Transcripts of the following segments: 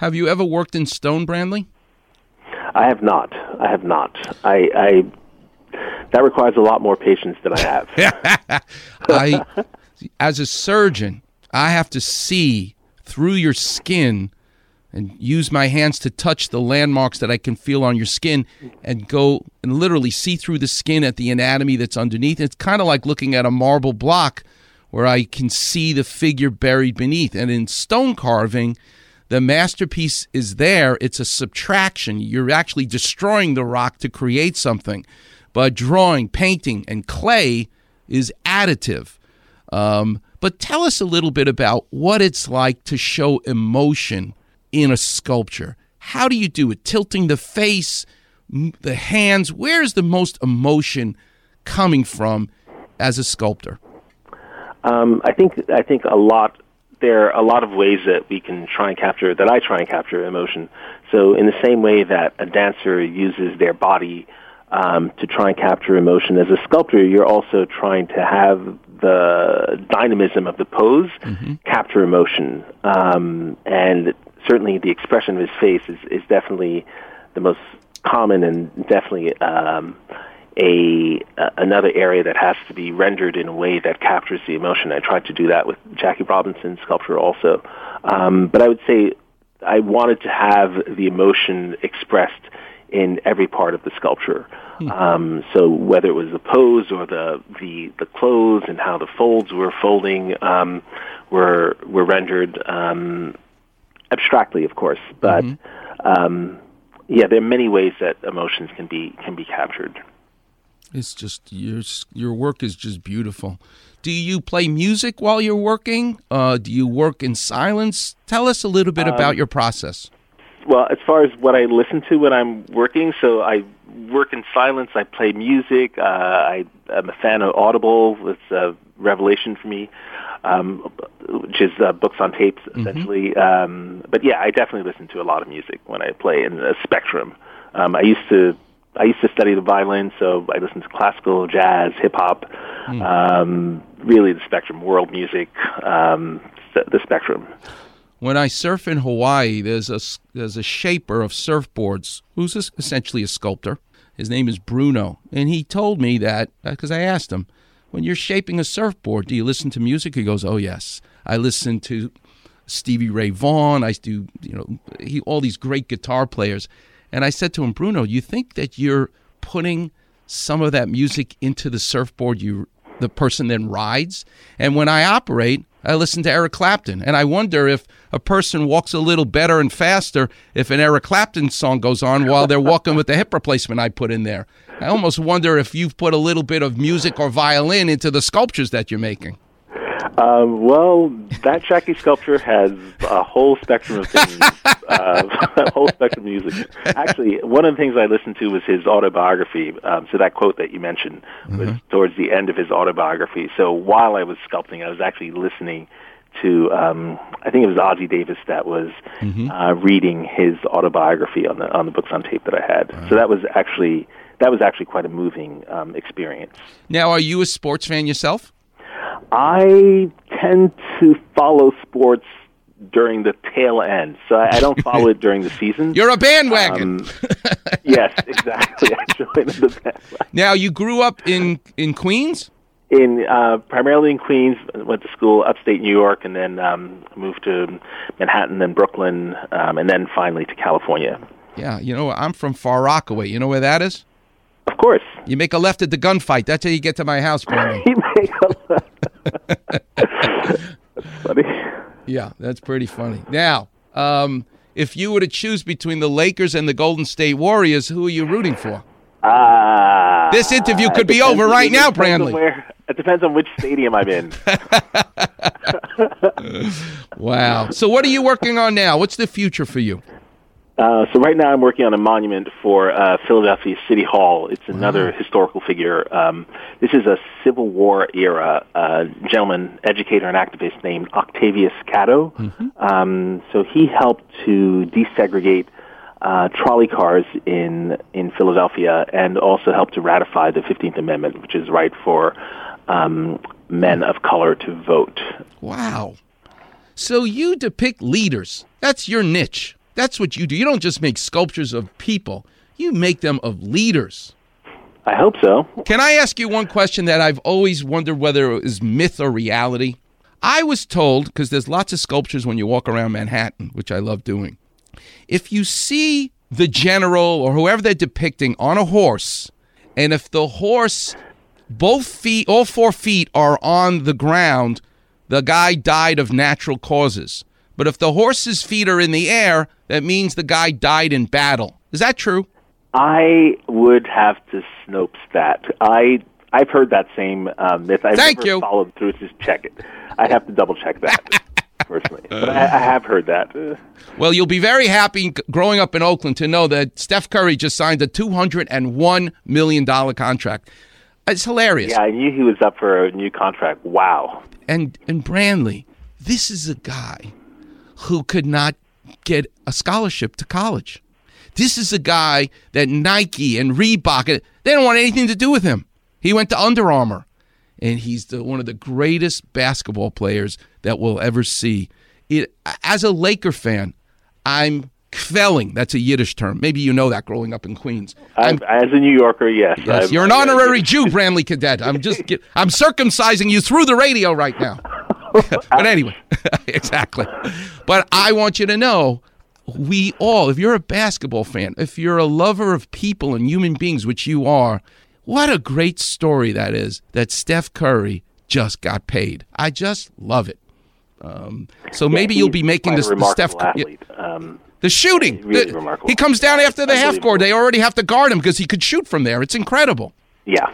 Have you ever worked in stone, Branly? I have not. I have not. I, I that requires a lot more patience than I have. I, as a surgeon, I have to see through your skin and use my hands to touch the landmarks that I can feel on your skin and go and literally see through the skin at the anatomy that's underneath. It's kind of like looking at a marble block where I can see the figure buried beneath. And in stone carving, the masterpiece is there. It's a subtraction. You're actually destroying the rock to create something. But drawing, painting, and clay is additive. Um, but tell us a little bit about what it's like to show emotion in a sculpture. How do you do it? Tilting the face, the hands. Where's the most emotion coming from as a sculptor? Um, I think I think a lot. There are a lot of ways that we can try and capture that I try and capture emotion. So in the same way that a dancer uses their body um, to try and capture emotion, as a sculptor, you're also trying to have the dynamism of the pose mm-hmm. capture emotion. Um, and certainly the expression of his face is, is definitely the most common and definitely um, a uh, another area that has to be rendered in a way that captures the emotion. I tried to do that with Jackie Robinson's sculpture also, um, but I would say I wanted to have the emotion expressed in every part of the sculpture. Hmm. Um, so whether it was the pose or the, the the clothes and how the folds were folding um, were were rendered um, abstractly, of course, but mm-hmm. um, yeah, there are many ways that emotions can be can be captured. It's just your your work is just beautiful. Do you play music while you're working? Uh, do you work in silence? Tell us a little bit um, about your process. Well, as far as what I listen to when I'm working, so I work in silence. I play music. Uh, I, I'm a fan of Audible. It's a revelation for me um, which is uh, books on tapes mm-hmm. essentially. Mm-hmm. Um, but yeah, I definitely listen to a lot of music when I play in a spectrum. Um, I used to I used to study the violin, so I listened to classical, jazz, hip hop, mm. um, really the spectrum, world music, um, the spectrum. When I surf in Hawaii, there's a there's a shaper of surfboards who's essentially a sculptor. His name is Bruno, and he told me that because uh, I asked him, when you're shaping a surfboard, do you listen to music? He goes, Oh yes, I listen to Stevie Ray Vaughan. I do, you know, he, all these great guitar players. And I said to him, Bruno, you think that you're putting some of that music into the surfboard you the person then rides? And when I operate, I listen to Eric Clapton, and I wonder if a person walks a little better and faster if an Eric Clapton song goes on while they're walking with the hip replacement I put in there. I almost wonder if you've put a little bit of music or violin into the sculptures that you're making. Um, well, that Jackie sculpture has a whole spectrum of things, uh, a whole spectrum of music. Actually, one of the things I listened to was his autobiography. Um, so that quote that you mentioned was mm-hmm. towards the end of his autobiography. So while I was sculpting, I was actually listening to um, I think it was Ossie Davis that was mm-hmm. uh, reading his autobiography on the on the books on tape that I had. Wow. So that was actually that was actually quite a moving um, experience. Now, are you a sports fan yourself? I tend to follow sports during the tail end, so I, I don't follow it during the season. You're a bandwagon. Um, yes, exactly. I joined the bandwagon. Now, you grew up in in Queens. In uh, primarily in Queens, went to school upstate New York, and then um, moved to Manhattan, then Brooklyn, um, and then finally to California. Yeah, you know, I'm from Far Rockaway. You know where that is? Of course. You make a left at the gunfight. That's how you get to my house, Brandon. you make a left. Yeah, that's pretty funny. Now, um, if you were to choose between the Lakers and the Golden State Warriors, who are you rooting for? Uh, this interview could be over right now, Branly. Where, it depends on which stadium I'm in. wow. So, what are you working on now? What's the future for you? Uh, so right now I'm working on a monument for uh, Philadelphia City Hall. It's another wow. historical figure. Um, this is a Civil War era uh, gentleman, educator, and activist named Octavius Catto. Mm-hmm. Um, so he helped to desegregate uh, trolley cars in in Philadelphia, and also helped to ratify the Fifteenth Amendment, which is right for um, men of color to vote. Wow! So you depict leaders. That's your niche. That's what you do. You don't just make sculptures of people. You make them of leaders. I hope so. Can I ask you one question that I've always wondered whether it is myth or reality? I was told, because there's lots of sculptures when you walk around Manhattan, which I love doing. If you see the general or whoever they're depicting on a horse, and if the horse, both feet, all four feet are on the ground, the guy died of natural causes. But if the horse's feet are in the air, that means the guy died in battle. Is that true? I would have to Snopes that. I I've heard that same uh, myth. I've Thank never you. followed through to check it. I'd have to double check that personally, but I, I have heard that. Well, you'll be very happy growing up in Oakland to know that Steph Curry just signed a $201 million contract. It's hilarious. yeah, I knew he was up for a new contract. Wow. And, and Branly, this is a guy who could not get a scholarship to college. This is a guy that Nike and Reebok, they don't want anything to do with him. He went to Under Armour, and he's the, one of the greatest basketball players that we'll ever see. It, as a Laker fan, I'm kvelling. That's a Yiddish term. Maybe you know that growing up in Queens. I, as a New Yorker, yes. Yes, I'm- you're an honorary Jew, Branly Cadet. I'm just I'm circumcising you through the radio right now. but anyway, exactly. But I want you to know we all, if you're a basketball fan, if you're a lover of people and human beings, which you are, what a great story that is that Steph Curry just got paid. I just love it. Um, so maybe you'll be making this the Steph athlete. Um, The shooting. really The- he comes down after the half court. They already have to guard him because he could shoot from there. It's incredible. yeah.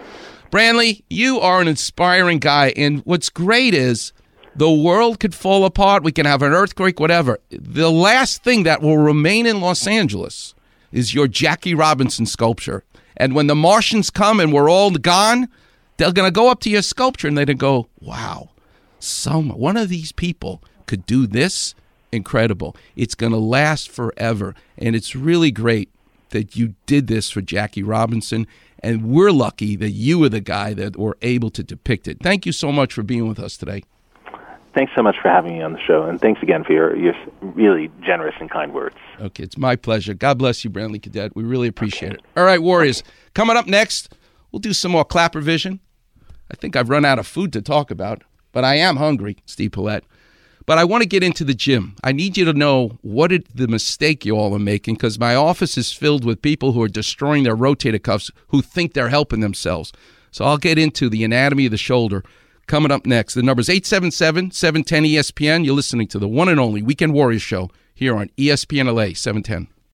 Branly, you are an inspiring guy. And what's great is the world could fall apart. We can have an earthquake, whatever. The last thing that will remain in Los Angeles is your Jackie Robinson sculpture. And when the Martians come and we're all gone, they're going to go up to your sculpture and they're going to go, wow, some one of these people could do this incredible it's going to last forever and it's really great that you did this for jackie robinson and we're lucky that you were the guy that were able to depict it thank you so much for being with us today Thanks so much for having me on the show, and thanks again for your, your really generous and kind words. okay it's my pleasure god bless you Branly Cadet we really appreciate it all right warriors coming up next we'll do some more clap revision. i think i've run out of food to talk about but i am hungry steve Paulette. But I want to get into the gym. I need you to know what it, the mistake you all are making because my office is filled with people who are destroying their rotator cuffs who think they're helping themselves. So I'll get into the anatomy of the shoulder coming up next. The number is 877 710 ESPN. You're listening to the one and only Weekend Warriors show here on ESPN LA 710.